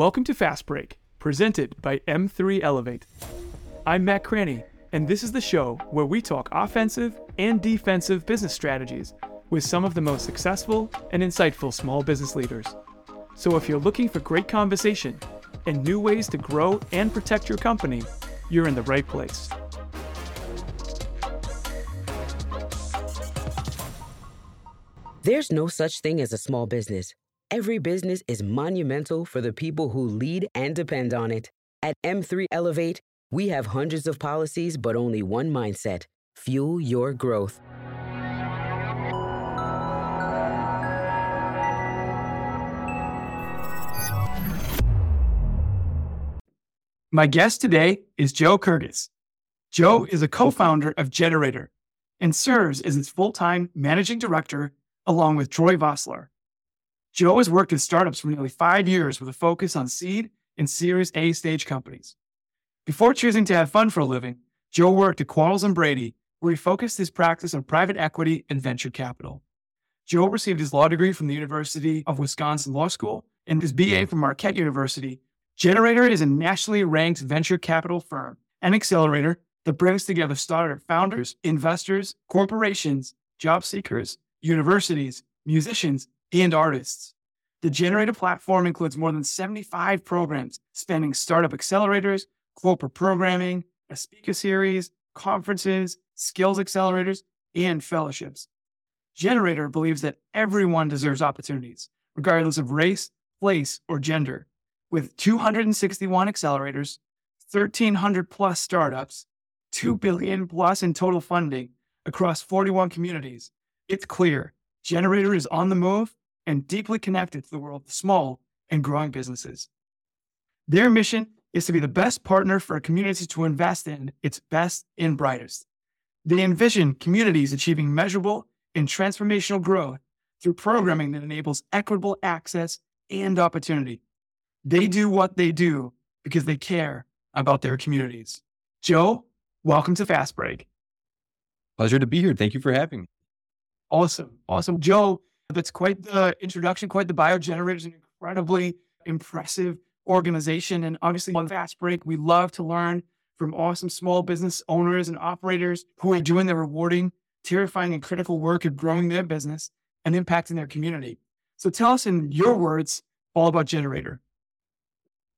Welcome to Fast Break, presented by M3 Elevate. I'm Matt Cranney, and this is the show where we talk offensive and defensive business strategies with some of the most successful and insightful small business leaders. So if you're looking for great conversation and new ways to grow and protect your company, you're in the right place. There's no such thing as a small business. Every business is monumental for the people who lead and depend on it. At M3 Elevate, we have hundreds of policies, but only one mindset fuel your growth. My guest today is Joe Kirgues. Joe is a co founder of gener8tor and serves as its full time managing director along with Troy Vosseller. Joe has worked in startups for nearly five years with a focus on seed and Series A stage companies. Before choosing to have fun for a living, Joe worked at Quarles and Brady, where he focused his practice on private equity and venture capital. Joe received his law degree from the University of Wisconsin Law School and his BA from Marquette University. gener8tor is a nationally ranked venture capital firm and accelerator that brings together startup founders, investors, corporations, job seekers, universities, musicians, and artists. The gener8tor platform includes more than 75 programs spanning startup accelerators, corporate programming, a speaker series, conferences, skills accelerators, and fellowships. gener8tor believes that everyone deserves opportunities, regardless of race, place, or gender. With 261 accelerators, 1,300 plus startups, 2 billion plus in total funding across 41 communities, it's clear gener8tor is on the move and deeply connected to the world of small and growing businesses. Their mission is to be the best partner for a community to invest in its best and brightest. They envision communities achieving measurable and transformational growth through programming that enables equitable access and opportunity. They do what they do because they care about their communities. Joe, welcome to Fast Break. Pleasure to be here. Thank you for having me. Awesome. Awesome. Joe, that's quite the introduction, quite the bio gener8tor is an incredibly impressive organization. And obviously on Fast Break, we love to learn from awesome small business owners and operators who are doing the rewarding, terrifying, and critical work of growing their business and impacting their community. So tell us in your words all about gener8tor.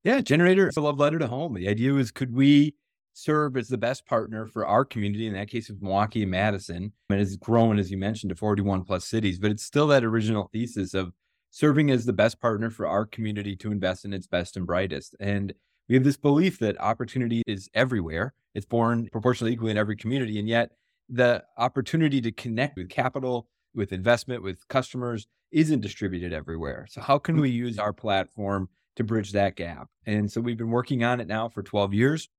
Yeah, gener8tor is a love letter to home. The idea was could we serve as the best partner for our community, in that case of Milwaukee and Madison. And it's grown, as you mentioned, to 41 plus cities, but it's still that original thesis of serving as the best partner for our community to invest in its best and brightest. And we have this belief that opportunity is everywhere. It's born proportionally equally in every community. And yet the opportunity to connect with capital, with investment, with customers isn't distributed everywhere. So how can mm. we use our platform to bridge that gap? And so we've been working on it now for 12 years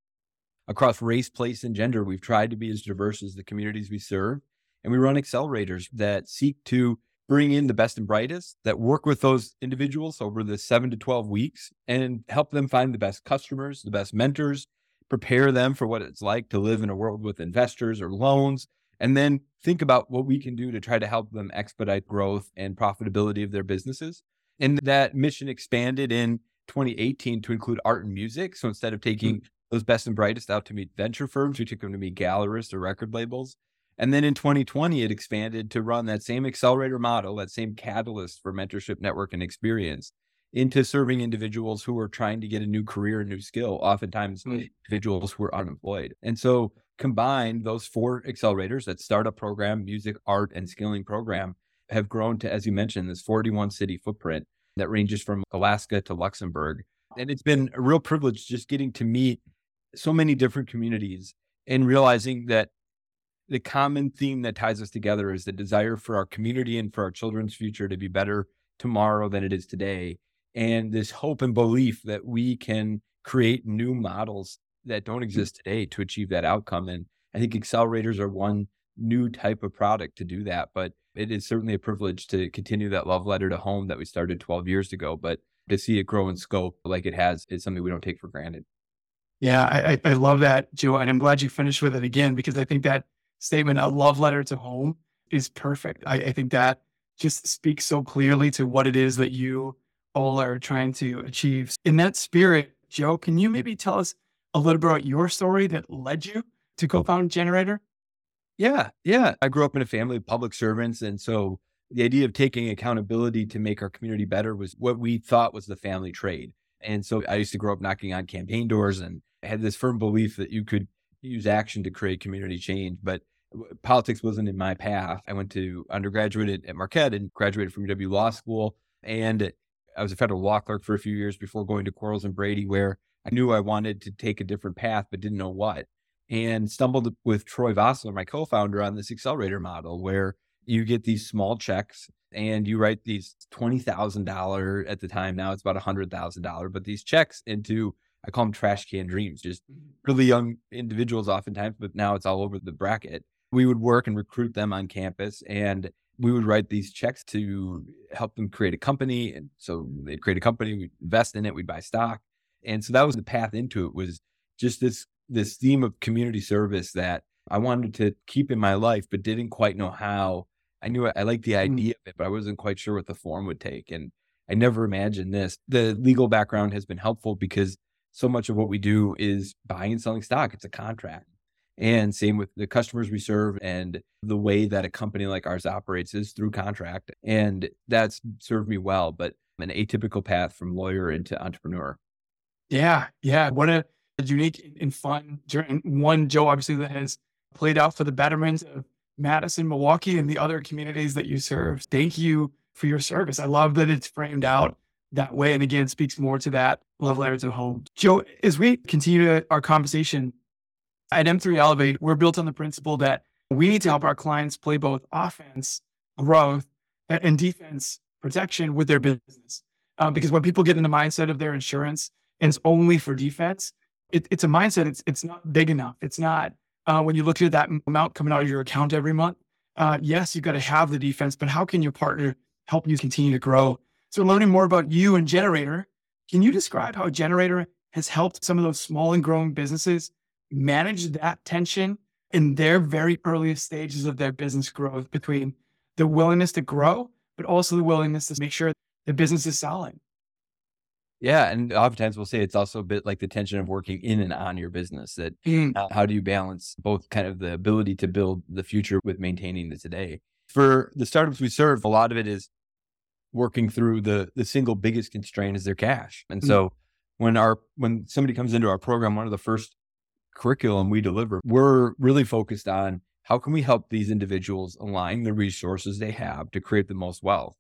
across race, place, and gender. We've tried to be as diverse as the communities we serve. And we run accelerators that seek to bring in the best and brightest that work with those individuals over the seven to 12 weeks and help them find the best customers, the best mentors, prepare them for what it's like to live in a world with investors or loans, and then think about what we can do to try to help them expedite growth and profitability of their businesses. And that mission expanded in 2018 to include art and music. So instead of taking mm-hmm those best and brightest out to meet venture firms. We took them to meet gallerists or record labels. And then in 2020, it expanded to run that same accelerator model, that same catalyst for mentorship, network, and experience into serving individuals who are trying to get a new career, a new skill, oftentimes mm-hmm. individuals who are unemployed. And so combined, those four accelerators, that startup program, music, art, and skilling program, have grown to, as you mentioned, this 41 city footprint that ranges from Alaska to Luxembourg. And it's been a real privilege just getting to meet so many different communities and realizing that the common theme that ties us together is the desire for our community and for our children's future to be better tomorrow than it is today. And this hope and belief that we can create new models that don't hmm. exist today to achieve that outcome. And I think accelerators are one new type of product to do that. But it is certainly a privilege to continue that love letter to home that we started 12 years ago. But to see it grow in scope like it has is something we don't take for granted. Yeah, I, I love that, Joe. And I'm glad you finished with it again because I think that statement, a love letter to home, is perfect. I, I think that just speaks so clearly to what it is that you all are trying to achieve. In that spirit, Joe, can you maybe tell us a little bit about your story that led you to co-found gener8tor? Yeah, yeah. I grew up in a family of public servants, and so the idea of taking accountability to make our community better was what we thought was the family trade. And so I used to grow up knocking on campaign doors and had this firm belief that you could use action to create community change. But uh, politics wasn't in my path. I went to undergraduate at, at Marquette and graduated from UW Law School. And I was a federal law clerk for a few years before going to Quarles and Brady, where I knew I wanted to take a different path, but didn't know what. And stumbled with Troy Vosseller, my co founder, on this accelerator model where you get these small checks and you write these $20,000 at the time. Now it's about $100,000, but these checks into, I call them trash can dreams, just mm-hmm. really young individuals oftentimes, but now it's all over the bracket. We would work and recruit them on campus and we would write these checks to help them create a company. And so they'd create a company, we'd invest in it, we'd buy stock. And so that was the path into it was just this, this theme of community service that I wanted to keep in my life, but didn't quite know how I knew I, I liked the mm. idea of it, but I wasn't quite sure what the form would take. And I never imagined this. The legal background has been helpful because so much of what we do is buying and selling stock. It's a contract. And same with the customers we serve and the way that a company like ours operates is through contract. And that's served me well, but an atypical path from lawyer into entrepreneur. Yeah. Yeah. What a, unique and fun journey. One, Joe, obviously, that has played out for the betterment of Madison, Milwaukee, and the other communities that you serve. Thank you for your service. I love that it's framed out that way. And again, speaks more to that love letters of home. Joe, as we continue our conversation at M3 Elevate, we're built on the principle that we need to help our clients play both offense, growth, and defense protection with their business. Um, because when people get in the mindset of their insurance and it's only for defense, it, it's a mindset. It's it's not big enough. It's not uh, when you look at that amount coming out of your account every month, uh, yes, you've got to have the defense, but how can your partner help you continue to grow? So, learning more about you and gener8tor, can you describe how gener8tor has helped some of those small and growing businesses manage that tension in their very earliest stages of their business growth between the willingness to grow, but also the willingness to make sure the business is solid? Yeah, and oftentimes we'll say it's also a bit like the tension of working in and on your business. That mm. uh, how do you balance both kind of the ability to build the future with maintaining the today? For the startups we serve, a lot of it is working through the the single biggest constraint is their cash. And mm. so when our when somebody comes into our program, one of the first curriculum we deliver, we're really focused on how can we help these individuals align the resources they have to create the most wealth.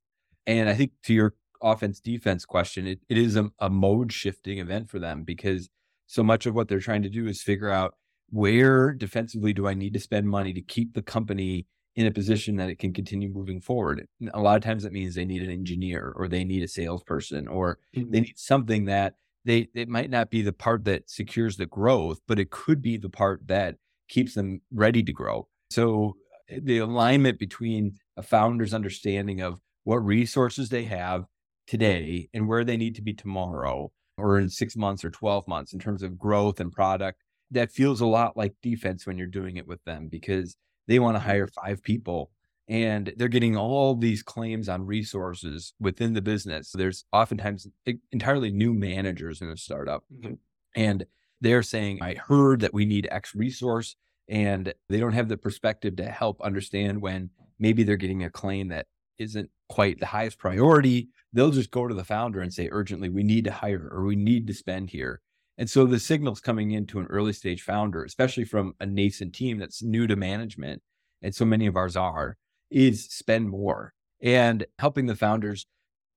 And I think to your offense defense question, it, it is a, a mode shifting event for them because so much of what they're trying to do is figure out where defensively do I need to spend money to keep the company in a position that it can continue moving forward. A lot of times that means they need an engineer or they need a salesperson or mm-hmm. they need something that they it might not be the part that secures the growth, but it could be the part that keeps them ready to grow. So eh, the alignment between a founder's understanding of what resources they have today and where they need to be tomorrow or in six months or 12 months in terms of growth and product, that feels a lot like defense when you're doing it with them because they want to mm-hmm. hire five people and they're getting all these claims on resources within the business. There's oftentimes entirely new managers in a startup. Mm-hmm. And they're saying, I heard that we need X resource. And they don't have the perspective to help understand when maybe they're getting a claim that isn't quite the highest priority they'll just go to the founder and say urgently, we need to hire or we need to spend here. And so the signals coming into an early stage founder, especially from a nascent team that's new to management, and so many of ours are, is spend more and helping the founders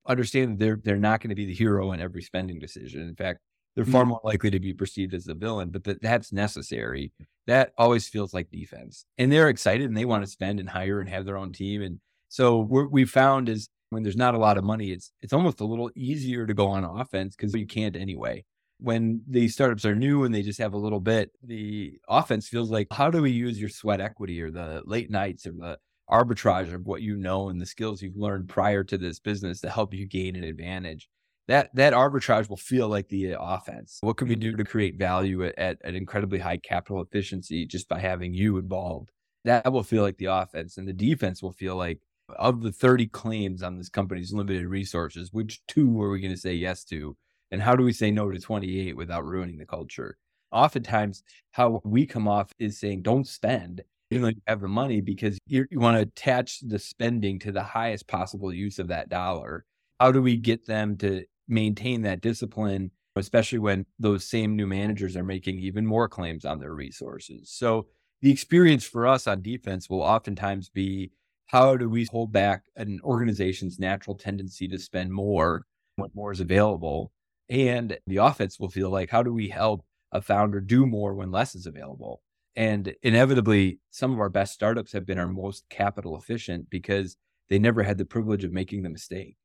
understand that they're they're not going to be the hero in every spending decision. In fact, they're far mm-hmm. more likely to be perceived as the villain, but that that's necessary. That always feels like defense. And they're excited and they want to spend and hire and have their own team. And so what we found is when there's not a lot of money, it's it's almost a little easier to go on offense because you can't anyway. When these startups are new and they just have a little bit, the offense feels like how do we use your sweat equity or the late nights or the arbitrage of what you know and the skills you've learned prior to this business to help you gain an advantage. That that arbitrage will feel like the uh, offense. What can we do mm-hmm. to create value at, at an incredibly high capital efficiency just by having you involved? That will feel like the offense, and the defense will feel like of the 30 claims on this company's limited resources, which two are we going to say yes to? And how do we say no to 28 without ruining the culture? Oftentimes, how we come off is saying, don't spend, even though you have the money, because you want to attach the spending to the highest possible use of that dollar. How do we get them to maintain that discipline, especially when those same new managers are making even more claims on their resources? So, the experience for us on defense will oftentimes be how do we hold back an organization's natural tendency to spend more when more is available? And the offense will feel like, how do we help a founder do more when less is available? And inevitably, some of our best startups have been our most capital efficient because they never had the privilege of making the mistake.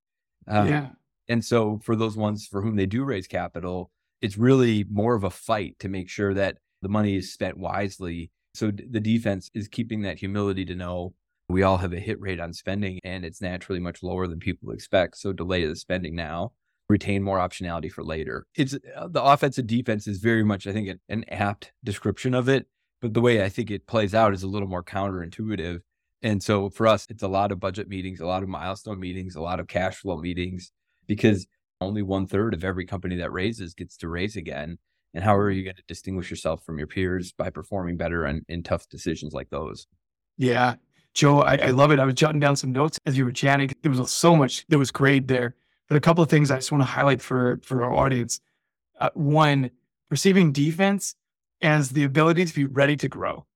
Um, yeah. And so, for those ones for whom they do raise capital, it's really more of a fight to make sure that the money is spent wisely. So, the defense is keeping that humility to know we all have a hit rate on spending and it's naturally much lower than people expect. So, delay the spending now retain more optionality for later. It's uh, the offensive defense is very much, I think, an, an apt description of it. But the way I think it plays out is a little more counterintuitive. And so for us, it's a lot of budget meetings, a lot of milestone meetings, a lot of cash flow meetings, because only one third of every company that raises gets to raise again. And how are you going to distinguish yourself from your peers by performing better in, in tough decisions like those? Yeah. Joe, I, I love it. I was jotting down some notes as you were chatting. There was so much that was great there. But a couple of things I just want to highlight for for our audience. Uh, one, perceiving defense as the ability to be ready to grow.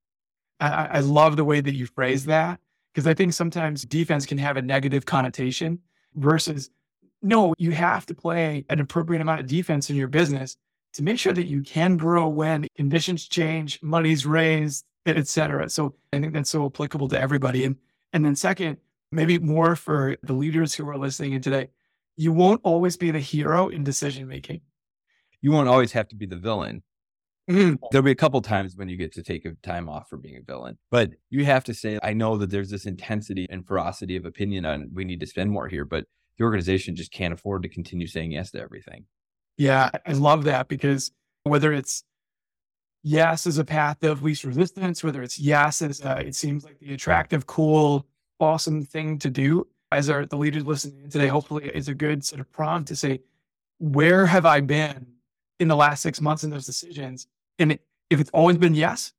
I, I love the way that you phrase that because I think sometimes defense can have a negative connotation versus no, you have to play an appropriate amount of defense in your business to make sure that you can grow when conditions change, money's raised, et cetera. So I think that's so applicable to everybody. And, and then second, maybe more for the leaders who are listening in today, you won't always be the hero in decision making. You won't always have to be the villain. Mm-hmm. There'll be a couple times when you get to take a time off for being a villain, but you have to say, I know that there's this intensity and ferocity of opinion on we need to spend more here, but the organization just can't afford to continue saying yes to everything. Yeah, I love that because whether it's yes as a path of least resistance, whether it's yes as a, it seems like the attractive, cool, awesome thing to do, as are the leaders listening today, hopefully is a good sort of prompt to say, where have I been in the last six months in those decisions? And if it's always been yes,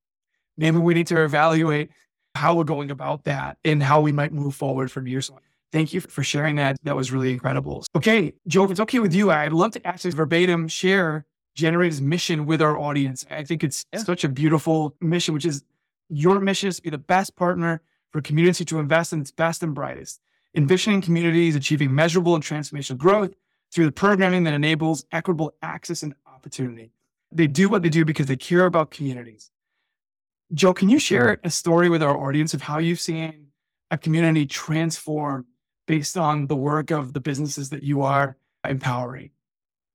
maybe we need to evaluate how we're going about that and how we might move forward from here. So thank you for sharing that. That was really incredible. Okay, Joe, if it's okay with you, I'd love to actually verbatim share gener8tor's mission with our audience. I think it's yeah. such a beautiful mission, which is your mission is to be the best partner for community to invest in its best and brightest envisioning communities achieving measurable and transformational growth through the programming that enables equitable access and opportunity. They do what they do because they care about communities. Joe, can you share a story with our audience of how you've seen a community transform based on the work of the businesses that you are empowering?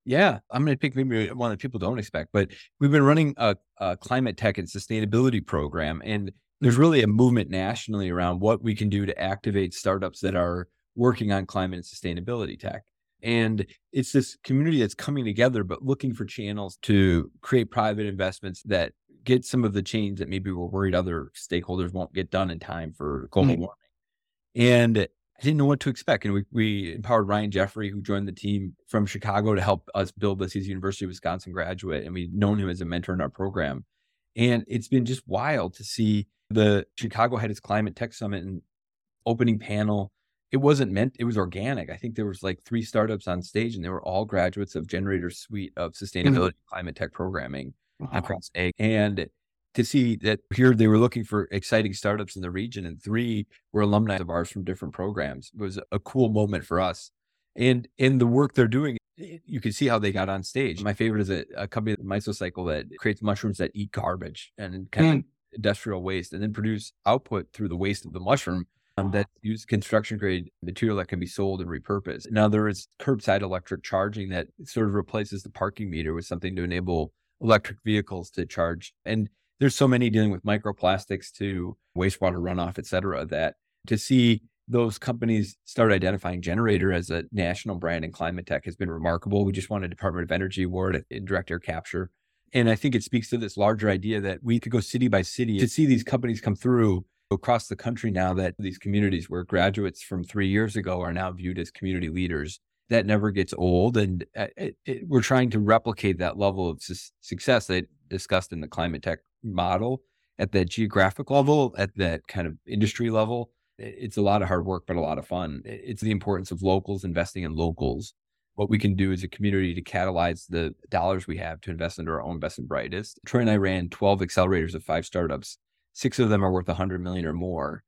Yeah, I'm going to pick maybe one that people don't expect, but we've been running a, a climate tech and sustainability program, and there's really a movement nationally around what we can do to activate startups that are working on climate and sustainability tech. And it's this community that's coming together, but looking for channels to create private investments that get some of the change that maybe we're worried other stakeholders won't get done in time for global mm-hmm. warming. And I didn't know what to expect. And we, we empowered Ryan Jeffrey, who joined the team from Chicago to help us build this. He's a University of Wisconsin graduate, and we've known him as a mentor in our program. And it's been just wild to see the Chicago had its climate tech summit and opening panel. It wasn't meant, it was organic. I think there was like three startups on stage and they were all graduates of gener8tor's suite of sustainability mm-hmm. climate tech programming wow. across A. And to see that here they were looking for exciting startups in the region and three were alumni of ours from different programs it was a cool moment for us and in the work they're doing you can see how they got on stage my favorite is a, a company Mycocycle that creates mushrooms that eat garbage and kind mm. of industrial waste and then produce output through the waste of the mushroom um, that use construction grade material that can be sold and repurposed. Now there is curbside electric charging that sort of replaces the parking meter with something to enable electric vehicles to charge. And there's so many dealing with microplastics to wastewater runoff, et cetera, that to see those companies start identifying gener8tor as a national brand in climate tech has been remarkable. We just won a Department of Energy award in direct air capture and I think it speaks to this larger idea that we could go city by city to see these companies come through across the country now that these communities where graduates from three years ago are now viewed as community leaders. That never gets old. And it, it, we're trying to replicate that level of su- success that discussed in the climate tech model at that geographic level, at that kind of industry level. It's a lot of hard work, but a lot of fun. It's the importance of locals investing in locals. What we can do as a community to catalyze the dollars we have to invest into our own best and brightest. Troy and I ran 12 accelerators of five startups. Six of them are worth 100 million or more.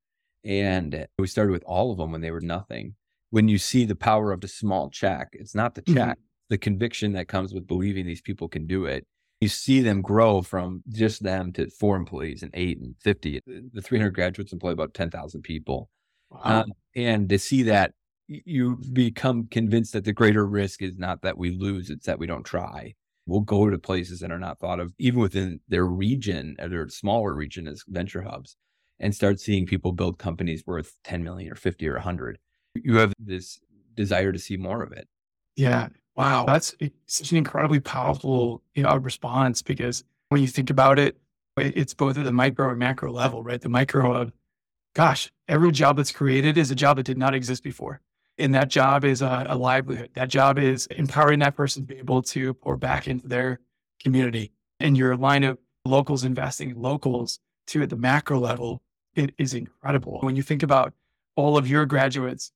And we started with all of them when they were nothing. When you see the power of the small check, it's not the mm-hmm. check, mm-hmm. the conviction that comes with believing these people can do it you see them grow from just them to four employees and eight and 50. The 300 graduates employ about 10,000 people. Wow. Um, and to see that, you become convinced that the greater risk is not that we lose, it's that we don't try. We'll go to places that are not thought of, even within their region, or their smaller region as venture hubs, and start seeing people build companies worth 10 million or 50 or 100. You have this desire to see more of it. Yeah. Wow, that's such an incredibly powerful you know, response because when you think about it, it's both at the micro and macro level, right? The micro of, gosh, every job that's created is a job that did not exist before. And that job is a, a livelihood. That job is empowering that person to be able to pour back into their community. And your line of locals investing in locals to at the macro level, it is incredible. When you think about all of your graduates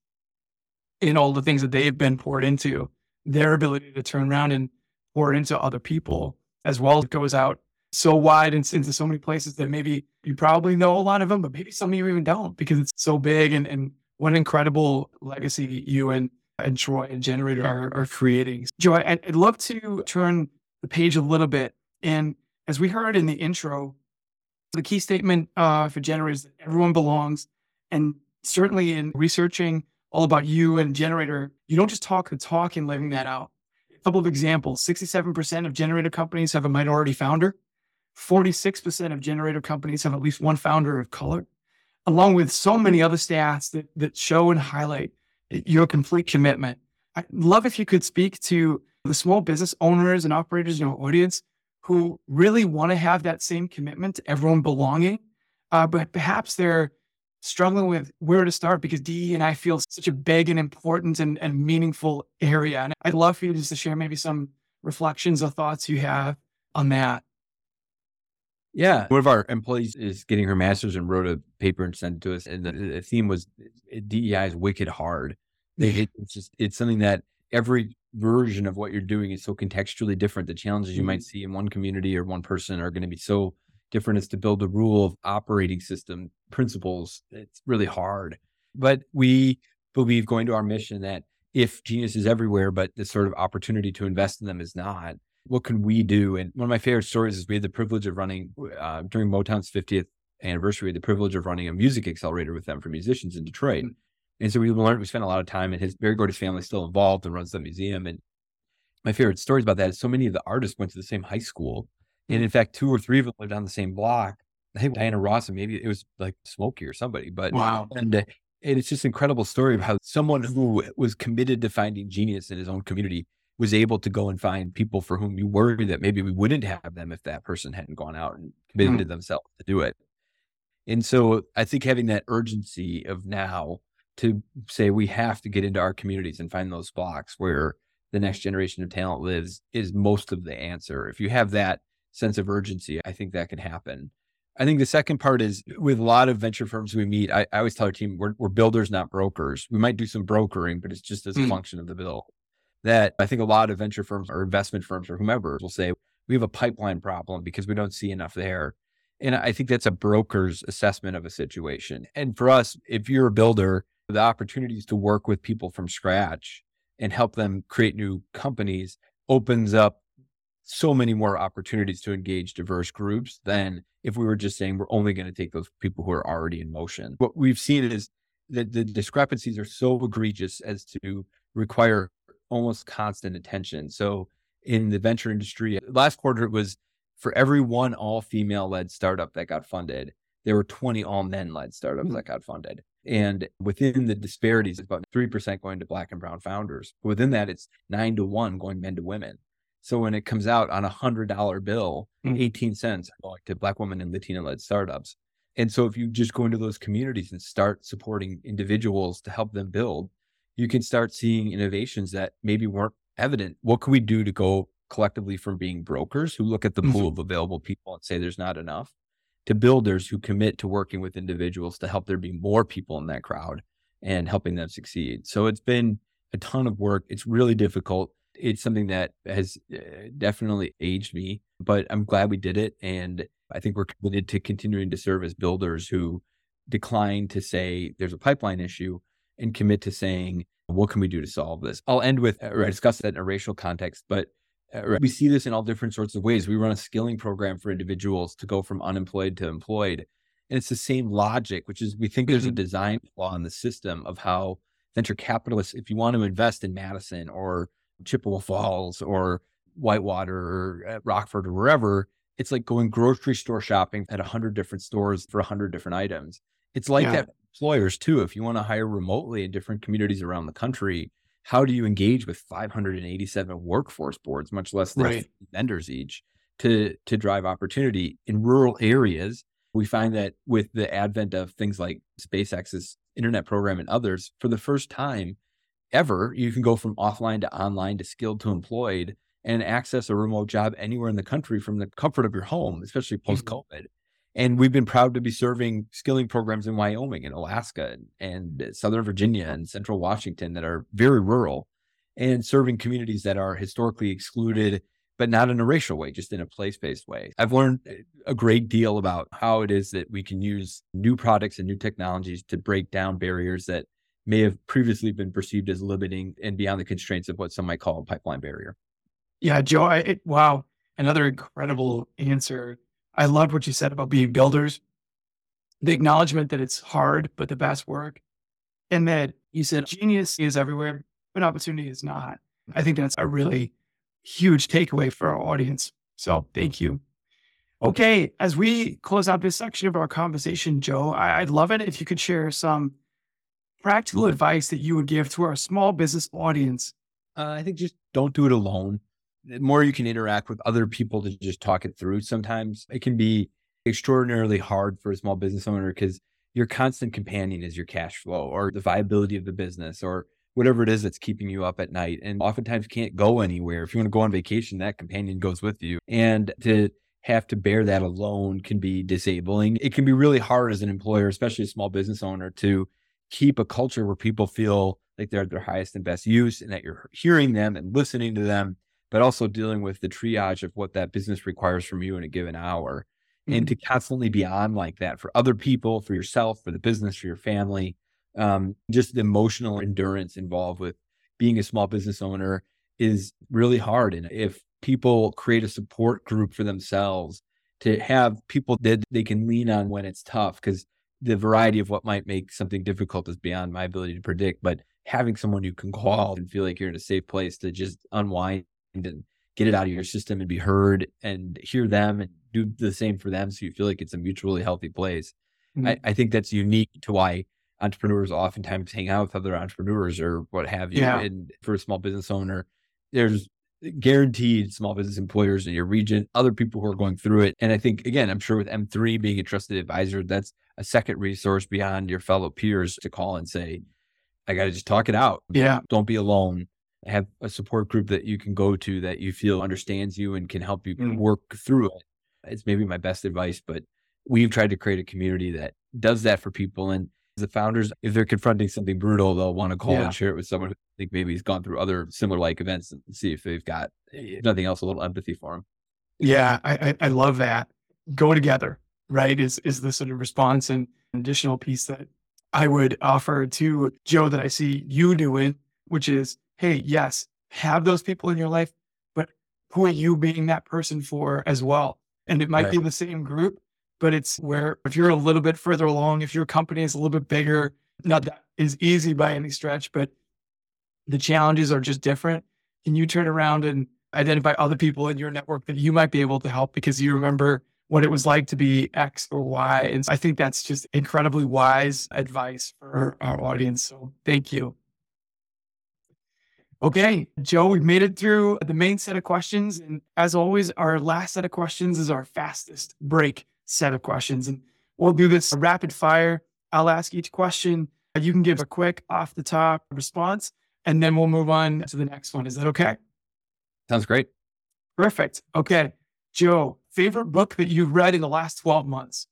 and all the things that they've been poured into, their ability to turn around and pour into other people as well goes out so wide and into so many places that maybe you probably know a lot of them, but maybe some of you even don't because it's so big and, and what an incredible legacy you and, and Troy and gener8tor are, are creating. I'd, I'd love to turn the page a little bit. And as we heard in the intro, the key statement uh, for gener8tor is that everyone belongs. And certainly in researching all about you and gener8tor. You don't just talk the talk and living that out. A couple of examples 67% of gener8tor companies have a minority founder, 46% of gener8tor companies have at least one founder of color, along with so many other stats that, that show and highlight your complete commitment. I'd love if you could speak to the small business owners and operators in your audience who really want to have that same commitment to everyone belonging, uh, but perhaps they're struggling with where to start because DE and I feel such a big and important and, and meaningful area. And I'd love for you just to share maybe some reflections or thoughts you have on that. Yeah. One of our employees is getting her master's and wrote a paper and sent it to us. And the, the theme was DEI is wicked hard. it's just, it's something that every version of what you're doing is so contextually different. The challenges you mm-hmm. might see in one community or one person are going to be so different is to build a rule of operating system principles. It's really hard. But we believe going to our mission that if genius is everywhere, but the sort of opportunity to invest in them is not, what can we do? And one of my favorite stories is we had the privilege of running uh, during Motown's 50th anniversary, we had the privilege of running a music accelerator with them for musicians in Detroit. Mm-hmm. And so we learned, we spent a lot of time, and his Berry Gordy's family is still involved and runs the museum. And my favorite stories about that is so many of the artists went to the same high school and in fact, two or three of them lived on the same block. I think Diana Ross and maybe it was like Smokey or somebody, but wow. And, uh, and it's just incredible story of how someone who was committed to finding genius in his own community was able to go and find people for whom you worry that maybe we wouldn't have them if that person hadn't gone out and committed mm. themselves to do it. And so I think having that urgency of now to say we have to get into our communities and find those blocks where the next generation of talent lives is most of the answer. If you have that sense of urgency, I think that can happen. I think the second part is with a lot of venture firms we meet, I, I always tell our team we're, we're, builders, not brokers. We might do some brokering, but it's just as a mm. function of the bill. That I think a lot of venture firms or investment firms or whomever will say, we have a pipeline problem because we don't see enough there. And I think that's a broker's assessment of a situation. And for us, if you're a builder, the opportunities to work with people from scratch and help them create new companies opens up so many more opportunities to engage diverse groups than if we were just saying we're only going to take those people who are already in motion. What we've seen is that the discrepancies are so egregious as to require almost constant attention. So in the venture industry, last quarter it was for every one all female led startup that got funded, there were 20 all men led startups mm-hmm. that got funded. And within the disparities, it's about 3% going to black and brown founders. Within that, it's nine to one going men to women. So when it comes out on a hundred dollar bill, mm. 18 cents going to black women and Latina led startups. And so if you just go into those communities and start supporting individuals to help them build, you can start seeing innovations that maybe weren't evident. What can we do to go collectively from being brokers who look at the pool mm-hmm. of available people and say there's not enough to builders who commit to working with individuals to help there be more people in that crowd and helping them succeed. So it's been a ton of work. It's really difficult. It's something that has uh, definitely aged me, but I'm glad we did it. And I think we're committed to continuing to serve as builders who decline to say there's a pipeline issue and commit to saying, what can we do to solve this? I'll end with, or I discussed that in a racial context, but uh, we see this in all different sorts of ways. We run a skilling program for individuals to go from unemployed to employed. And it's the same logic, which is we think there's a mm-hmm. design flaw in the system of how venture capitalists, if you want to invest in Madison or Chippewa Falls or Whitewater or uh, Rockford or wherever, it's like going grocery store shopping at a hundred different stores for a hundred different items. It's like yeah. that employers too. If you want to hire remotely in different communities around the country, how do you engage with 587 workforce boards, much less right. vendors each, to to drive opportunity in rural areas? We find that with the advent of things like SpaceX's internet program and others, for the first time ever, you can go from offline to online to skilled to employed and access a remote job anywhere in the country from the comfort of your home, especially post COVID. Mm-hmm. And we've been proud to be serving skilling programs in Wyoming and Alaska and, and Southern Virginia and Central Washington that are very rural and serving communities that are historically excluded, but not in a racial way, just in a place based way. I've learned a great deal about how it is that we can use new products and new technologies to break down barriers that may have previously been perceived as limiting and beyond the constraints of what some might call a pipeline barrier. Yeah, Joe, I, it, wow. Another incredible answer. I loved what you said about being builders, the acknowledgement that it's hard, but the best work. And that you said genius is everywhere, but opportunity is not. I think that's a really huge takeaway for our audience. So thank you. Okay, as we close out this section of our conversation, Joe, I'd love it if you could share some practical advice that you would give to our small business audience. Uh, I think just don't do it alone the more you can interact with other people to just talk it through, sometimes it can be extraordinarily hard for a small business owner because your constant companion is your cash flow or the viability of the business or whatever it is that's keeping you up at night. And oftentimes you can't go anywhere. If you want to go on vacation, that companion goes with you. And to have to bear that alone can be disabling. It can be really hard as an employer, especially a small business owner, to keep a culture where people feel like they're at their highest and best use and that you're hearing them and listening to them but also dealing with the triage of what that business requires from you in a given hour. Mm-hmm. And to constantly be on like that for other people, for yourself, for the business, for your family, um, just the emotional endurance involved with being a small business owner is really hard. And if people create a support group for themselves to have people that they can lean on when it's tough, because the variety of what might make something difficult is beyond my ability to predict. But having someone you can call and feel like you're in a safe place to just unwind and get it out of your system and be heard and hear them and do the same for them so you feel like it's a mutually healthy place. Mm-hmm. I, I, think that's unique to why entrepreneurs oftentimes hang out with other entrepreneurs or what have you. Yeah. And for a small business owner, there's guaranteed small business employers in your region, other people who are going through it. And I think, again, I'm sure with M3 being a trusted advisor, that's a second resource beyond your fellow peers to call and say, I got to just talk it out. Yeah. Don't be alone have a support group that you can go to that you feel understands you and can help you mm. work through it. It's maybe my best advice, but we've tried to create a community that does that for people. And the founders, if they're confronting something brutal, they'll want to call yeah. and share it with someone who I think maybe has gone through other similar like events and see if they've got, if nothing else, a little empathy for them. Yeah, I, I love that. Go together, right? Is is the sort of response and additional piece that I would offer to Joe that I see you doing, which is hey, yes, have those people in your life, but who are you being that person for as well? And it might right. be the same group, but it's where if you're a little bit further along, if your company is a little bit bigger, not that is easy by any stretch, but the challenges are just different. Can you turn around and identify other people in your network that you might be able to help because you remember what it was like to be X or Y? And I think that's just incredibly wise advice for our audience. So thank you. Okay, Joe, we've made it through the main set of questions. And as always, our last set of questions is our fastest break set of questions. And We'll do this rapid fire. I'll ask each question. You can give a quick off the top response, and then we'll move on to the next one. Is that okay? Sounds great. Perfect. Okay. Joe, favorite book that you've read in the last 12 months?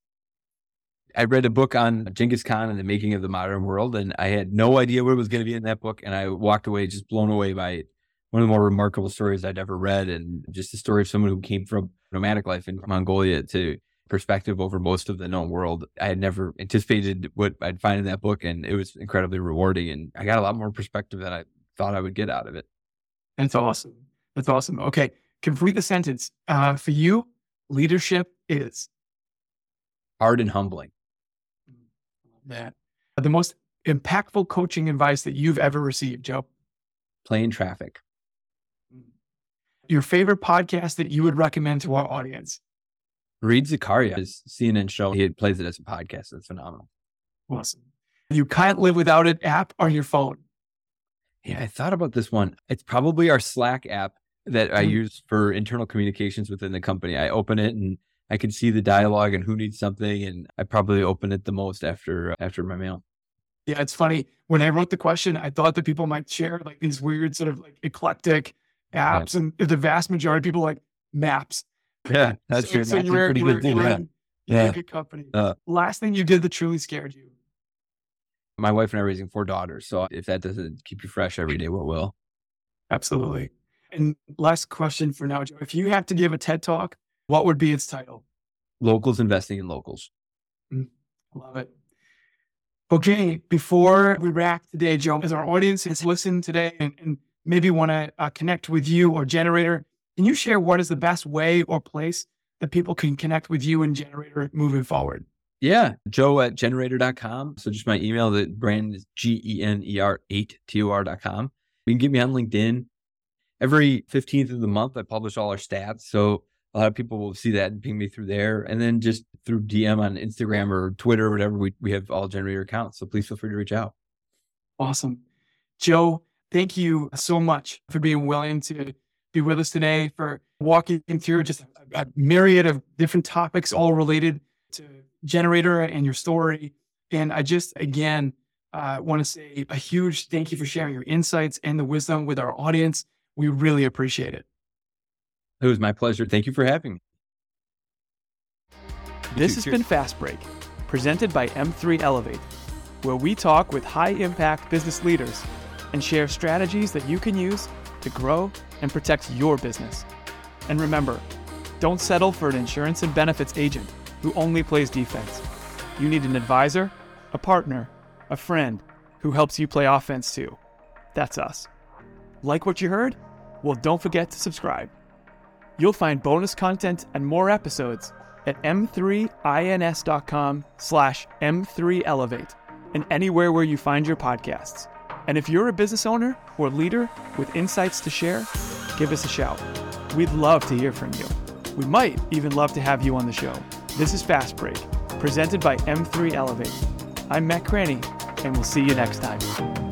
I read a book on Genghis Khan and the making of the modern world, and I had no idea what it was going to be in that book. And I walked away just blown away by it. One of the more remarkable stories I'd ever read, and just the story of someone who came from nomadic life in Mongolia to perspective over most of the known world. I had never anticipated what I'd find in that book, and it was incredibly rewarding. And I got a lot more perspective than I thought I would get out of it. That's awesome. That's awesome. Okay. Complete the sentence. Uh, for you, leadership is hard and humbling. That the most impactful coaching advice that you've ever received, Joe. Playing traffic. Your favorite podcast that you would recommend to our audience. Fareed Zakaria, his CNN show, he plays it as a podcast. It's phenomenal. Awesome. You can't live without an app on your phone. Yeah, I thought about this one. It's probably our Slack app that I mm. use for internal communications within the company. I open it and I can see the dialogue and who needs something, and I probably open it the most after after my mail. Yeah, it's funny. When I wrote the question, I thought that people might share like these weird sort of like eclectic apps, yeah. and the vast majority of people like maps. Yeah, that's so, true. So you were, pretty good thing. Yeah, yeah. good company. Uh, Last thing you did that truly scared you. My wife and I are raising four daughters, so if that doesn't keep you fresh every day, what will? Absolutely. And last question for now, Joe. If you have to give a TED talk, what would be its title? Locals investing in locals. Mm, love it. Okay, before we wrap today, Joe, as our audience has listened today and, and maybe want to uh, connect with you or gener8tor, can you share what is the best way or place that people can connect with you and gener8tor moving forward? Yeah, joe at gener8tor.com. So just my email, the brand is G E N E R 8 T O R.com. You can get me on LinkedIn. Every 15th of the month, I publish all our stats. So a lot of people will see that and ping me through there. And then just through DM on Instagram or Twitter or whatever, we, we have all gener8tor accounts. So please feel free to reach out. Awesome. Joe, thank you so much for being willing to be with us today, for walking through just a, a myriad of different topics, all related to gener8tor and your story. And I just, again, uh, want to say a huge thank you for sharing your insights and the wisdom with our audience. We really appreciate it. It was my pleasure. Thank you for having me. This has been Fast Break, presented by M3 Elevate, where we talk with high impact business leaders and share strategies that you can use to grow and protect your business. And remember, don't settle for an insurance and benefits agent who only plays defense. You need an advisor, a partner, a friend who helps you play offense too. That's us. Like what you heard? Well, don't forget to subscribe. You'll find bonus content and more episodes at m3ins.com slash m3elevate and anywhere where you find your podcasts. And if you're a business owner or leader with insights to share, give us a shout. We'd love to hear from you. We might even love to have you on the show. This is Fast Break, presented by M3 Elevate. I'm Matt Cranney, and we'll see you next time.